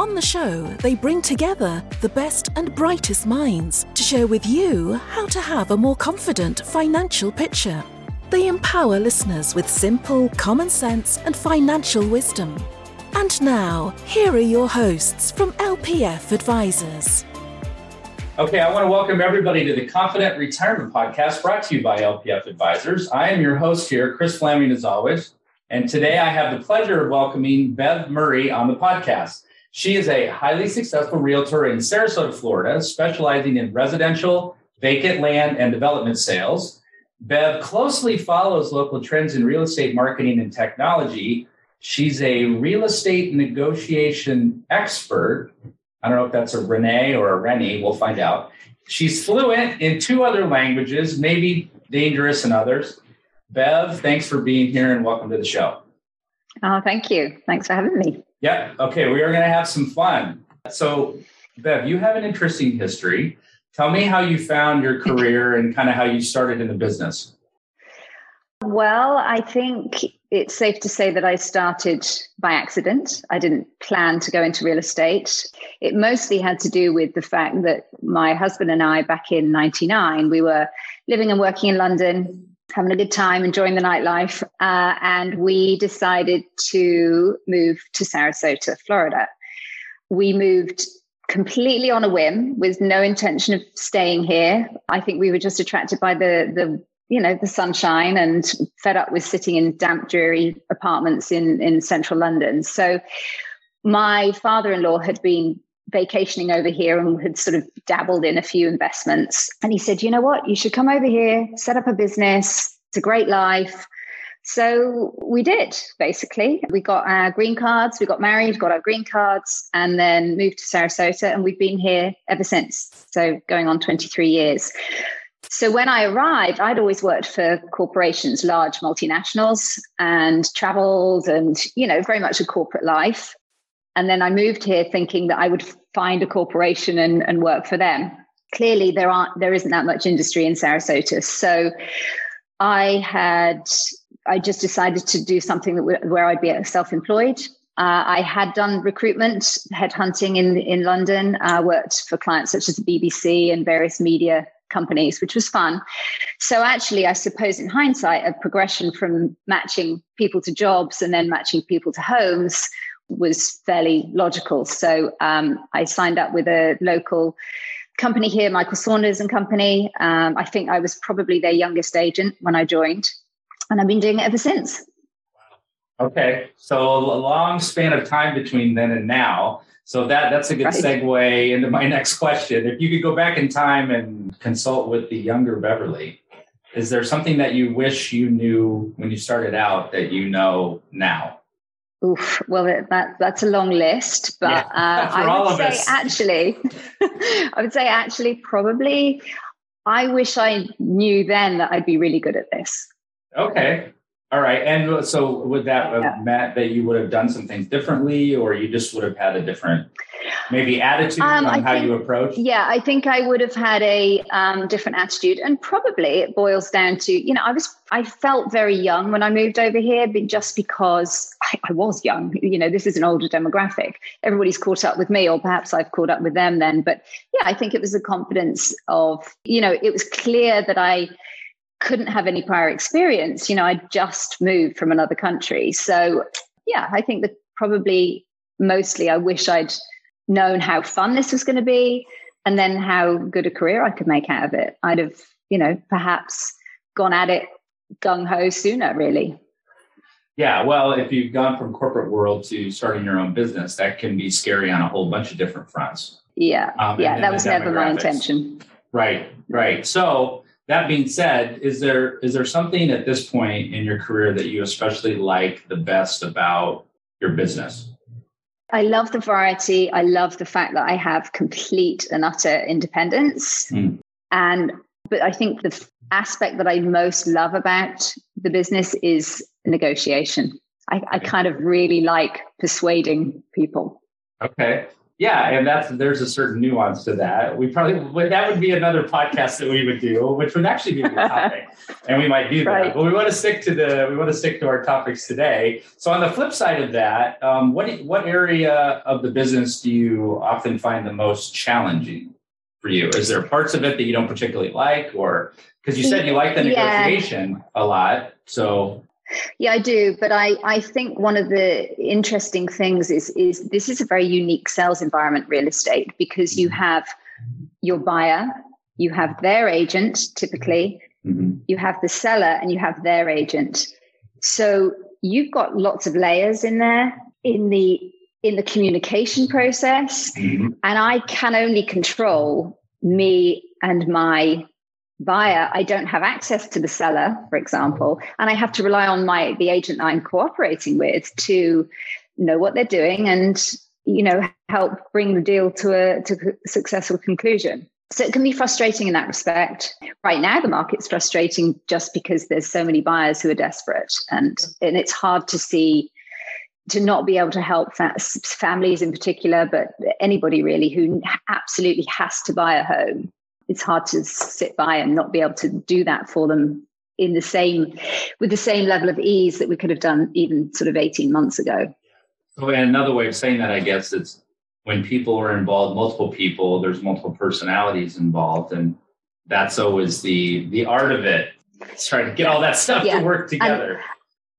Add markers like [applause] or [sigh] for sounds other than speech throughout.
On the show, they bring together the best and brightest minds to share with you how to have a more confident financial picture. They empower listeners with simple, common sense, and financial wisdom. And now, here are your hosts from LPF Advisors. Okay, I want to welcome everybody to the Confident Retirement Podcast brought to you by LPF Advisors. I am your host here, Kris Flammang, as always. And today I have the pleasure of welcoming Bev Murray on the podcast. She is a highly successful realtor in Sarasota, Florida, specializing in residential, vacant land, and development sales. Bev closely follows local trends in real estate marketing and technology. She's a real estate negotiation expert. I don't know if that's a Renee or a Rennie. We'll find out. She's fluent in two other languages, maybe dangerous in others. Bev, thanks for being here and welcome to the show. Oh, thank you. Thanks for having me. Yeah. Okay. We are going to have some fun. So, Bev, you have an interesting history. Tell me how you found your career and kind of how you started in the business. Well, I think it's safe to say that I started by accident. I didn't plan to go into real estate. It mostly had to do with the fact that my husband and I, back in 99, we were living and working in London, having a good time, enjoying the nightlife. Uh, and we decided to move to Sarasota, Florida. We moved completely on a whim with no intention of staying here. I think we were just attracted by the, the you know, the sunshine and fed up with sitting in damp, dreary apartments in, in central London. So my father-in-law had been vacationing over here and had sort of dabbled in a few investments. And he said, you know what, you should come over here, set up a business. It's a great life. So we did basically. We got our green cards, we got married, got our green cards, and then moved to Sarasota. And we've been here ever since. So going on 23 years. So when I arrived, I'd always worked for corporations, large multinationals, and traveled and, you know, very much a corporate life. And then I moved here thinking that I would find a corporation and, and work for them. Clearly, there aren't there isn't that much industry in Sarasota, so I had I just decided to do something that w- where I'd be self-employed. Uh, I had done recruitment, headhunting in in London. Uh, worked for clients such as the BBC and various media companies, which was fun. So actually, I suppose in hindsight, a progression from matching people to jobs and then matching people to homes was fairly logical. So um, I signed up with a local company here, Michael Saunders and Company. Um, I think I was probably their youngest agent when I joined, and I've been doing it ever since. Okay, so a long span of time between then and now. So that that's a good right. segue into my [laughs] next question. If you could go back in time and consult with the younger Beverly, is there something that you wish you knew when you started out that you know now? Oof, well, that that's a long list, but yeah, uh, [laughs] I would say us. actually, [laughs] I would say actually, probably, I wish I knew then that I'd be really good at this. Okay, all right. And so, would that have yeah. meant that you would have done some things differently, or you just would have had a different maybe attitude um, on I how think, you approach? Yeah, I think I would have had a um, different attitude, and probably it boils down to you know I was I felt very young when I moved over here, but just because I, I was young. You know, this is an older demographic. Everybody's caught up with me, or perhaps I've caught up with them then. But yeah, I think it was a confidence of you know it was clear that I couldn't have any prior experience. You know, I just moved from another country, so yeah, I think that probably mostly I wish I'd known how fun this was going to be and then how good a career I could make out of it. I'd have, you know, perhaps gone at it gung ho sooner, really. Yeah, well, if you've gone from corporate world to starting your own business, that can be scary on a whole bunch of different fronts. Yeah, um, yeah, that was never my intention. Right, right. So that being said, is there is there something at this point in your career that you especially like the best about your business? I love the variety. I love the fact that I have complete and utter independence. Mm. And but I think the aspect that I most love about the business is negotiation. I, I kind of really like persuading people. Okay. Yeah, and that's there's a certain nuance to that. We probably that would be another podcast that we would do, which would actually be a topic, [laughs] and we might do that. Right. But we want to stick to the we want to stick to our topics today. So on the flip side of that, um, what what area of the business do you often find the most challenging for you? Is there parts of it that you don't particularly like, or because you said you like the negotiation yeah. a lot, so yeah, I do. But I, I think one of the interesting things is is this is a very unique sales environment, real estate, because you have your buyer, you have their agent typically, mm-hmm. you have the seller, and you have their agent. So you've got lots of layers in there in the in the communication process, mm-hmm. and I can only control me and my buyer, I don't have access to the seller, for example, and I have to rely on my the agent that I'm cooperating with to know what they're doing and you know help bring the deal to a to a successful conclusion. So it can be frustrating in that respect. Right now, the market's frustrating just because there's so many buyers who are desperate, and and it's hard to see to not be able to help families in particular, but anybody really who absolutely has to buy a home it's hard to sit by and not be able to do that for them in the same with the same level of ease that we could have done even sort of 18 months ago. So another way of saying that i guess is when people are involved multiple people there's multiple personalities involved and that's always the the art of it. It's trying to get all that stuff yeah. to work together.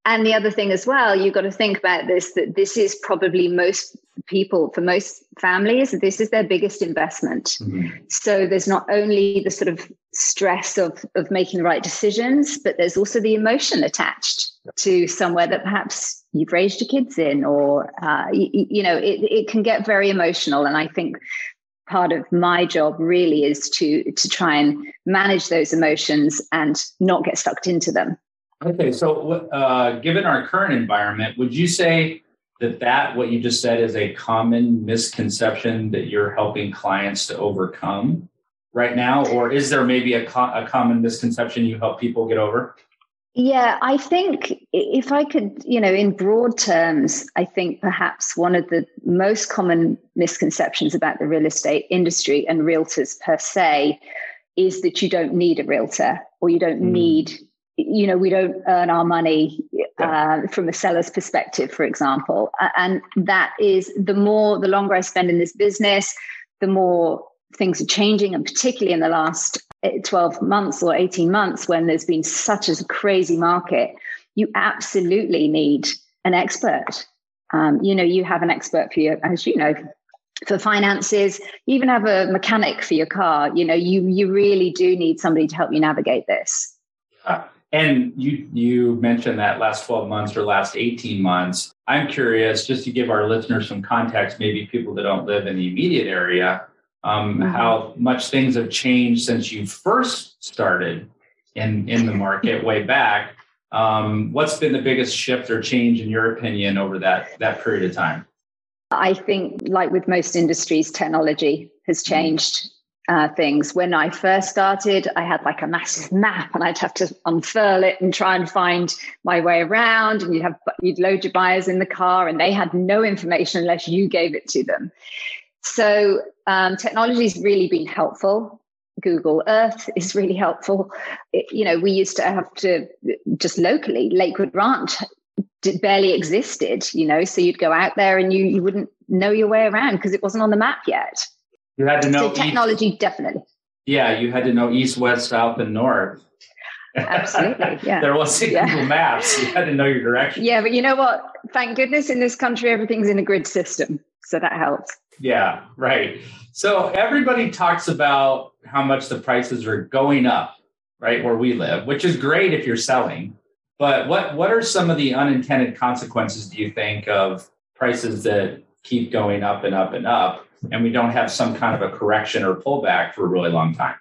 and, and the other thing as well, you've got to think about this that this is probably most people, for most families, this is their biggest investment. Mm-hmm. So there's not only the sort of stress of, of making the right decisions, but there's also the emotion attached to somewhere that perhaps you've raised your kids in, or, uh, you, you know, it, it can get very emotional. And I think part of my job really is to to try and manage those emotions and not get sucked into them Okay, so uh, given our current environment, would you say that that what you just said is a common misconception that you're helping clients to overcome right now, or is there maybe a, co- a common misconception you help people get over? Yeah, I think if I could, you know, in broad terms, I think perhaps one of the most common misconceptions about the real estate industry and realtors per se is that you don't need a realtor or you don't mm. need you know we don't earn our money uh, from a seller's perspective for example. And that is the more the longer i spend in this business the more things are changing and particularly in the last eh, 12 months or 18 months when there's been such a crazy market you absolutely need an expert. Um, you know you have an expert for your as you know for finances you even have a mechanic for your car. You know you you really do need somebody to help you navigate this. Uh, and you you mentioned that last 12 months or last 18 months. I'm curious, just to give our listeners some context, maybe people that don't live in the immediate area, um, mm-hmm. how much things have changed since you first started in in the market way back. Um, what's been the biggest shift or change in your opinion over that that period of time? I think, like with most industries, technology has mm-hmm. changed uh, things. When I first started, I had like a massive map, and I'd have to unfurl it and try and find my way around. And you'd have you'd load your buyers in the car, and they had no information unless you gave it to them. So um, technology has really been helpful. Google Earth is really helpful. It, you know, we used to have to just locally Lakewood Ranch barely existed. You know, so you'd go out there and you you wouldn't know your way around because it wasn't on the map yet. You had to know so technology, east, definitely. Yeah, you had to know east, west, south, and north. Absolutely. [laughs] Yeah. there wasn't yeah. Google Maps. You had to know your direction. Yeah, but you know what? Thank goodness in this country everything's in a grid system. So that helps. Yeah, right. So everybody talks about how much the prices are going up, right, where we live, which is great if you're selling. But what what are some of the unintended consequences do you think of prices that keep going up and up and up? And we don't have some kind of a correction or pullback for a really long time.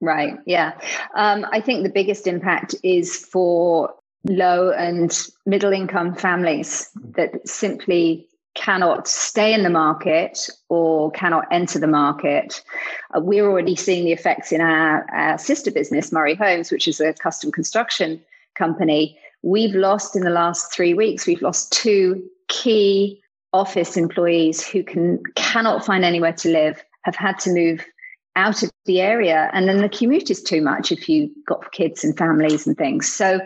Right. Yeah. Um, I think the biggest impact is for low and middle income families that simply cannot stay in the market or cannot enter the market. Uh, we're already seeing the effects in our, our, sister business, Murray Homes, which is a custom construction company. We've lost in the last three weeks, we've lost two key office employees who can cannot find anywhere to live, have had to move out of the area. And then the commute is too much if you've got kids and families and things. So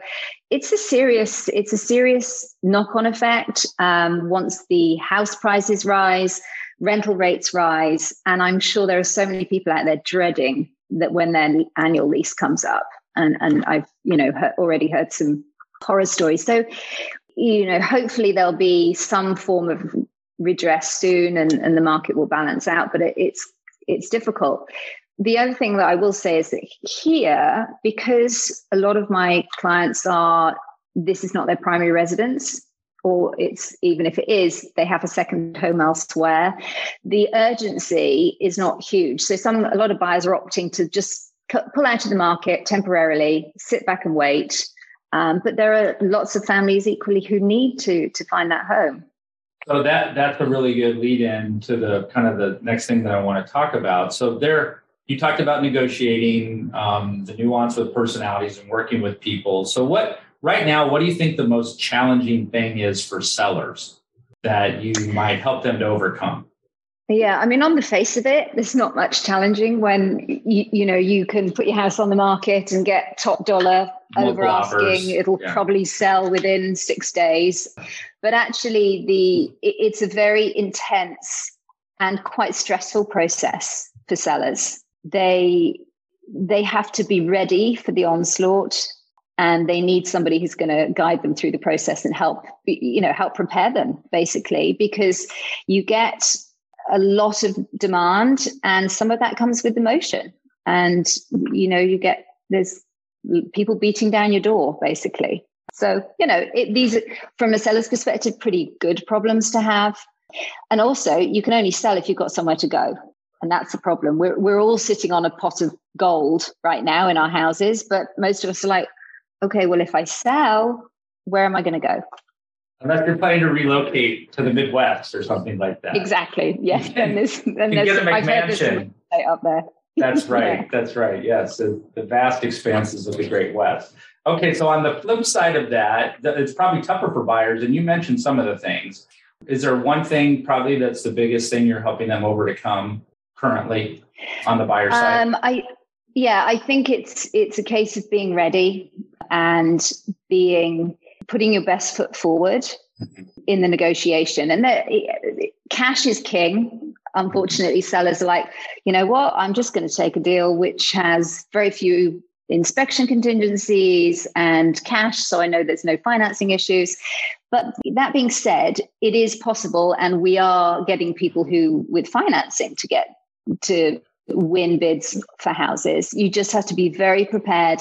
it's a serious it's a serious knock-on effect. Um, once the house prices rise rental rates rise and i'm sure there are so many people out there dreading that when their annual lease comes up. And and i've you know heard, already heard some horror stories. So you know hopefully there'll be some form of redress soon and, and the market will balance out but it, it's it's difficult. The other thing that I will say is that here, because a lot of my clients are, this is not their primary residence, or it's even if it is, they have a second home elsewhere. The urgency is not huge. So some a lot of buyers are opting to just pull out of the market temporarily, sit back and wait. Um, but there are lots of families equally who need to to find that home. So that that's a really good lead in to the kind of the next thing that I want to talk about. So there, you talked about negotiating um, the nuance with personalities and working with people. So what right now, what do you think the most challenging thing is for sellers that you might help them to overcome? Yeah, I mean, on the face of it, there's not much challenging when you you know you can put your house on the market and get top dollar over asking. It'll yeah. probably sell within six days, but actually, the it's a very intense and quite stressful process for sellers. They they have to be ready for the onslaught and they need somebody who's going to guide them through the process and help you know help prepare them basically because you get a lot of demand and some of that comes with emotion. And you know you get there's people beating down your door basically. So you know it, these from a seller's perspective pretty good problems to have. And also you can only sell if you've got somewhere to go. And that's the problem. We're, we're all sitting on a pot of gold right now in our houses but most of us are like okay well if i sell where am i going to go Unless you're planning to relocate to the Midwest or something like that. Exactly. Yes. [laughs] And there's, and there's, get a McMansion up there. [laughs] That's right. yeah. That's right. Yes. The, the vast expanses of the Great West. Okay. So on the flip side of that, it's probably tougher for buyers. And you mentioned some of the things. Is there one thing probably that's the biggest thing you're helping them overcome currently on the buyer side? Um, I yeah, I think it's it's a case of being ready and being putting your best foot forward mm-hmm. in the negotiation. And the, cash is king. Unfortunately, sellers are like, you know what? I'm just going to take a deal which has very few inspection contingencies and cash. So I know there's no financing issues. But that being said, it is possible. And we are getting people who, with financing, to get to win bids for houses. You just have to be very prepared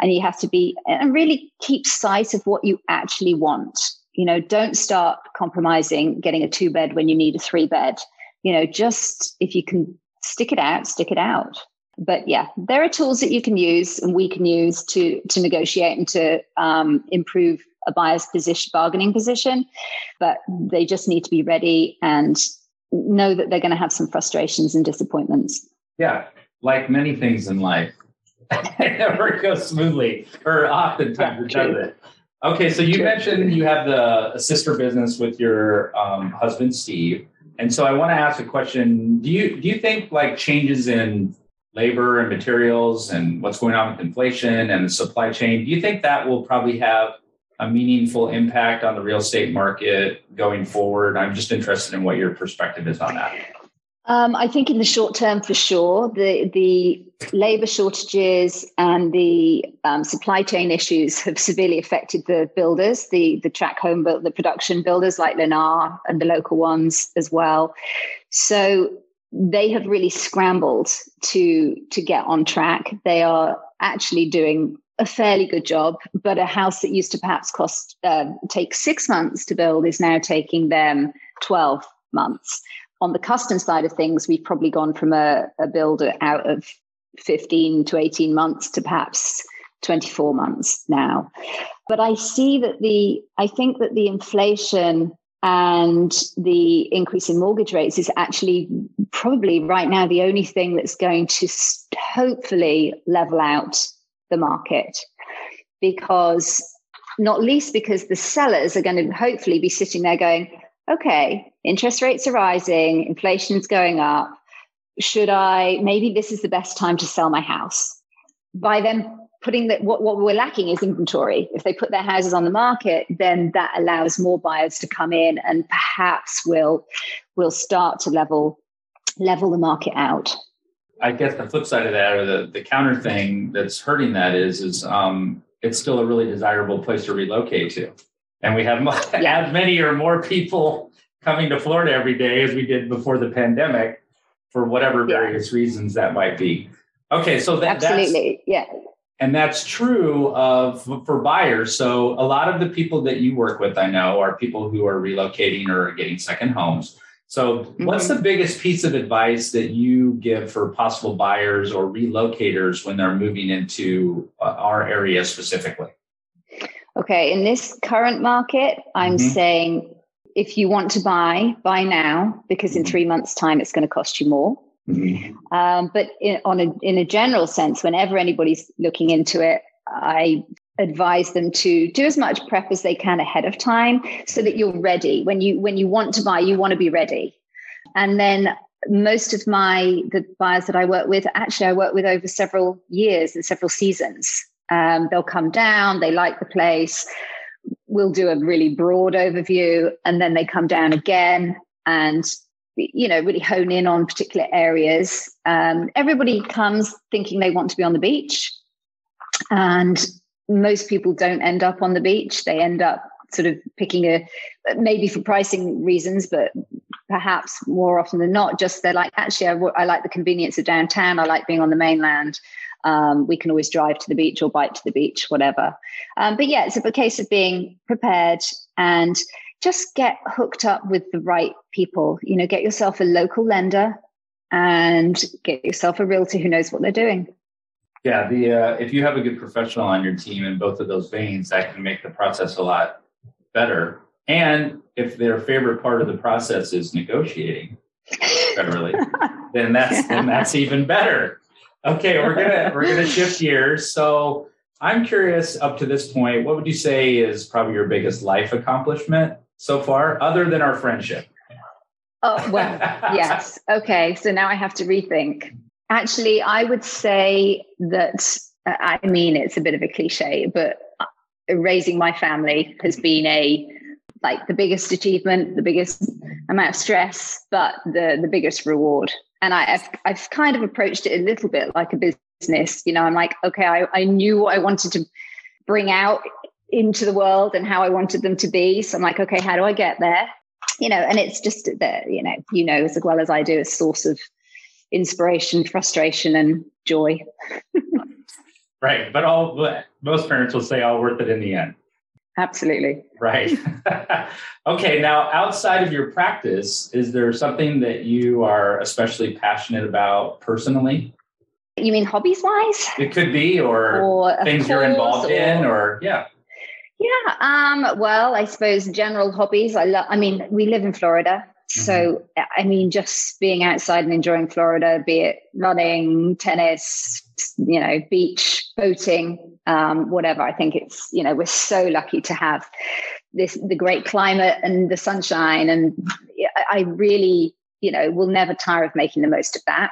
and you have to be and really keep sight of what you actually want. You know, don't start compromising getting a two bed when you need a three bed. You know, just if you can stick it out, stick it out. But yeah, there are tools that you can use and we can use to to negotiate and to um, improve a buyer's position, bargaining position. But they just need to be ready and know that they're going to have some frustrations and disappointments. Yeah, like many things in life, [laughs] it never goes smoothly, or oftentimes it doesn't. Okay, so you mentioned you have the sister business with your um, husband Steve, and so I want to ask a question. Do you do you think like changes in labor and materials and what's going on with inflation and the supply chain? Do you think that will probably have a meaningful impact on the real estate market going forward? I'm just interested in what your perspective is on that. Um, I think in the short term, for sure, the the labour shortages and the um, supply chain issues have severely affected the builders, the the track home build, the production builders like Lennar and the local ones as well. So they have really scrambled to to get on track. They are actually doing a fairly good job, but a house that used to perhaps cost uh, take six months to build is now taking them twelve months on the custom side of things, we've probably gone from a, a builder out of 15 to 18 months to perhaps 24 months now. But I see that the, I think that the inflation and the increase in mortgage rates is actually probably right now the only thing that's going to hopefully level out the market because not least because the sellers are going to hopefully be sitting there going okay interest rates are rising inflation's going up should i maybe this is the best time to sell my house by them putting that what, what we're lacking is inventory. If they put their houses on the market, then that allows more buyers to come in and perhaps will will start to level level the market out. I guess the flip side of that, or the, the counter thing that's hurting that is, is um, it's still a really desirable place to relocate to, and we have [laughs] yeah. as many or more people coming to Florida every day as we did before the pandemic, for whatever various reasons that might be. Okay, so that, absolutely, yeah and that's true of for buyers so a lot of the people that you work with i know are people who are relocating or getting second homes so mm-hmm. what's the biggest piece of advice that you give for possible buyers or relocators when they're moving into uh, our area specifically okay in this current market i'm mm-hmm. saying if you want to buy buy now because in mm-hmm. three months time it's going to cost you more Mm-hmm. Um, but in, on a, in a general sense, whenever anybody's looking into it, I advise them to do as much prep as they can ahead of time so that you're ready when you when you want to buy you want to be ready and then most of my the buyers that i work with actually i work with over several years and several seasons um, they'll come down they like the place we'll do a really broad overview and then they come down again and you know, really hone in on particular areas. Um, everybody comes thinking they want to be on the beach, and most people don't end up on the beach. They end up sort of picking a maybe for pricing reasons, but perhaps more often than not, just they're like, actually, I, I like the convenience of downtown. I like being on the mainland. Um, we can always drive to the beach or bike to the beach, whatever. Um, but yeah, it's a case of being prepared and just get hooked up with the right people. You know, get yourself a local lender and get yourself a realtor who knows what they're doing. Yeah, the uh, if you have a good professional on your team in both of those veins, that can make the process a lot better. And if their favorite part of the process is negotiating federally, [laughs] then that's then that's even better. Okay, we're gonna we're gonna shift gears. So I'm curious. Up to this point, what would you say is probably your biggest life accomplishment? so far, other than our friendship? Oh, well, [laughs] yes. Okay. So now I have to rethink. Actually, I would say that, I mean, it's a bit of a cliche, but uh, raising my family has been a like the biggest achievement, the biggest amount of stress, but the the biggest reward. And I, have I've kind of approached it a little bit like a business. You know, I'm like, okay, I, I knew what I wanted to bring out into the world and how I wanted them to be. So I'm like, okay, how do I get there? You know, and it's just that, you know, you know as well as I do, a source of inspiration, frustration, and joy. [laughs] right. But all most parents will say all worth it in the end. Absolutely. Right. [laughs] [laughs] okay. Now, outside of your practice, is there something that you are especially passionate about personally? You mean hobbies wise? It could be, or, or things you're involved or, in, or yeah. Yeah. Um, well, I suppose general hobbies. I love. I mean, we live in Florida, so mm-hmm. I mean, just being outside and enjoying Florida, be it running, tennis, you know, beach, boating, um, whatever. I think it's you know we're so lucky to have this the great climate and the sunshine, and I really you know will never tire of making the most of that.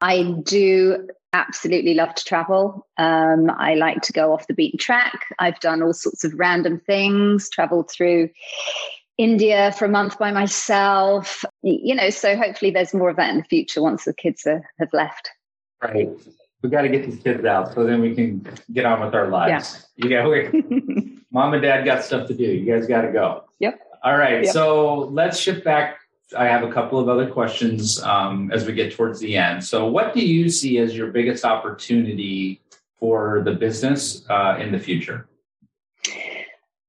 I do absolutely love to travel. Um, I like to go off the beaten track. I've done all sorts of random things, traveled through India for a month by myself. You know, so hopefully there's more of that in the future once the kids are, have left. Right. We got to get these kids out so then we can get on with our lives. Yeah. You know, [laughs] mom and dad got stuff to do. You guys got to go. Yep. All right. Yep. So let's shift back I have a couple of other questions um, as we get towards the end. So, what do you see as your biggest opportunity for the business uh, in the future?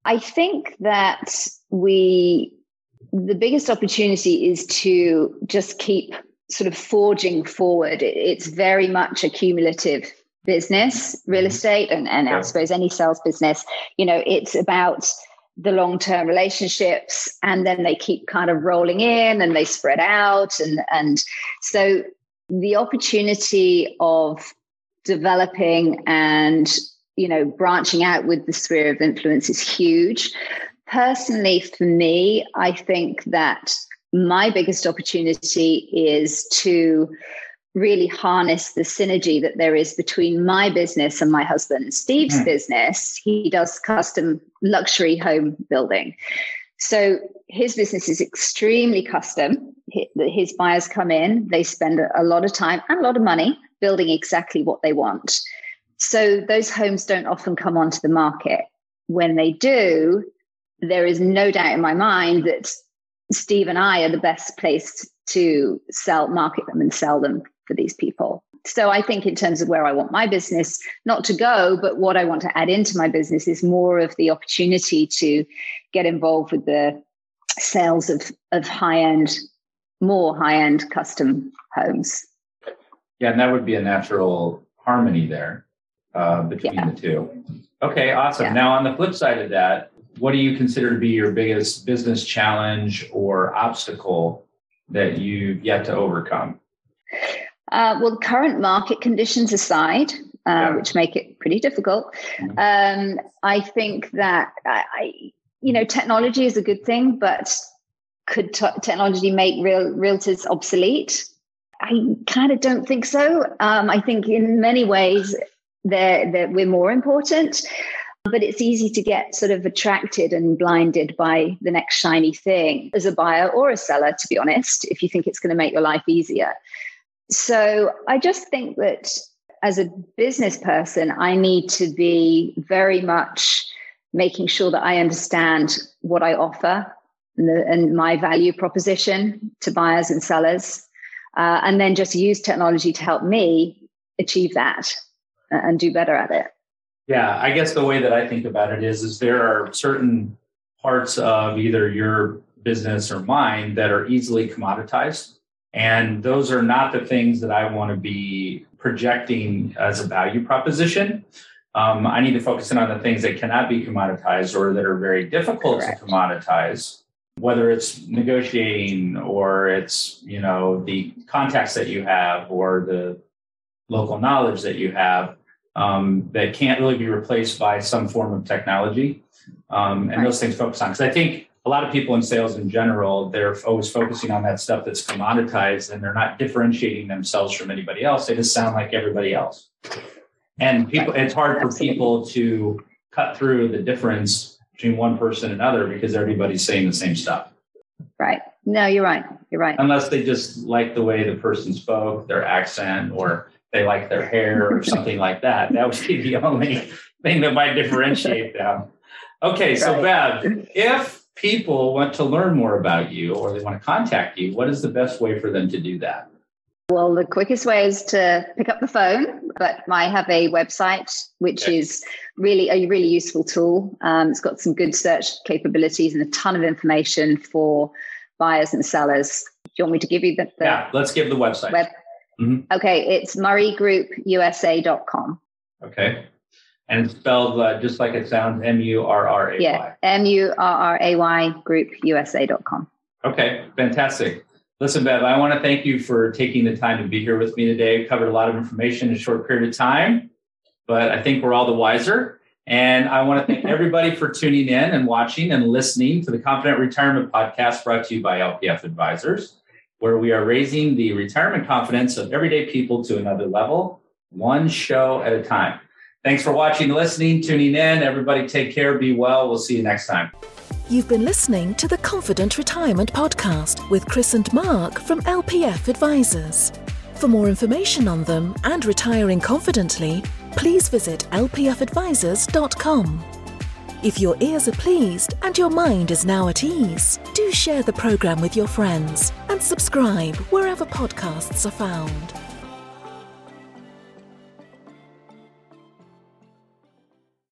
I think that we, the biggest opportunity is to just keep sort of forging forward. It's very much a cumulative business, real mm-hmm. estate, and, and I suppose any sales business. You know, it's about the long term relationships and then they keep kind of rolling in and they spread out and and so the opportunity of developing and you know branching out with the sphere of influence is huge personally for me i think that my biggest opportunity is to really harness the synergy that there is between my business and my husband Steve's mm. business. He does custom luxury home building. So his business is extremely custom. His buyers come in, they spend a lot of time and a lot of money building exactly what they want. So those homes don't often come onto the market. When they do, there is no doubt in my mind that Steve and I are the best placed to sell, market them and sell them for these people. So I think in terms of where I want my business not to go, but what I want to add into my business is more of the opportunity to get involved with the sales of of high end, more high end custom homes. Yeah, and that would be a natural harmony there uh, between yeah. the two. Okay, awesome. Yeah. Now on the flip side of that, what do you consider to be your biggest business challenge or obstacle that you've yet to overcome? Uh, well, current market conditions aside, uh, yeah. which make it pretty difficult, mm-hmm. um, I think that I, I, you know, technology is a good thing, but could t- technology make real realtors obsolete? I kind of don't think so. Um, I think in many ways that we're more important, but it's easy to get sort of attracted and blinded by the next shiny thing as a buyer or a seller, to be honest, if you think it's going to make your life easier. So I just think that as a business person, I need to be very much making sure that I understand what I offer and, the, and my value proposition to buyers and sellers, uh, and then just use technology to help me achieve that and do better at it. Yeah, I guess the way that I think about it is, is there are certain parts of either your business or mine that are easily commoditized and those are not the things that I want to be projecting as a value proposition. Um, I need to focus in on the things that cannot be commoditized or that are very difficult Correct. to commoditize, whether it's negotiating or it's, you know, the contacts that you have or the local knowledge that you have um, that can't really be replaced by some form of technology. Um, and right. those things focus on. Because I think a lot of people in sales in general, they're always focusing on that stuff that's commoditized and they're not differentiating themselves from anybody else. They just sound like everybody else. And people, it's hard for people to cut through the difference between one person and another because everybody's saying the same stuff. Right. No, you're right. You're right. Unless they just like the way the person spoke, their accent, or they like their hair or [laughs] something like that. That would be the only thing that might differentiate them. Okay, so right. Bev, if people want to learn more about you or they want to contact you, what is the best way for them to do that? Well, the quickest way is to pick up the phone, but I have a website which okay. is really a really useful tool. Um, it's got some good search capabilities and a ton of information for buyers and sellers. Do you want me to give you the? the yeah, let's give the website. Web- mm-hmm. Okay, it's murraygroupusa.com. Okay. And it's spelled uh, just like it sounds M U R R A Y. Yeah, M U R R A Y group USA.com. Okay, fantastic. Listen, Bev, I want to thank you for taking the time to be here with me today. Covered a lot of information in a short period of time, but I think we're all the wiser. And I want to thank [laughs] everybody for tuning in and watching and listening to the Confident Retirement Podcast brought to you by LPF Advisors, where we are raising the retirement confidence of everyday people to another level, one show at a time. Thanks for watching, listening, tuning in. Everybody take care, be well. We'll see you next time. You've been listening to the Confident Retirement Podcast with Kris and Mark from LPF Advisors. For more information on them and retiring confidently, please visit lpfadvisors.com. If your ears are pleased and your mind is now at ease, do share the program with your friends and subscribe wherever podcasts are found.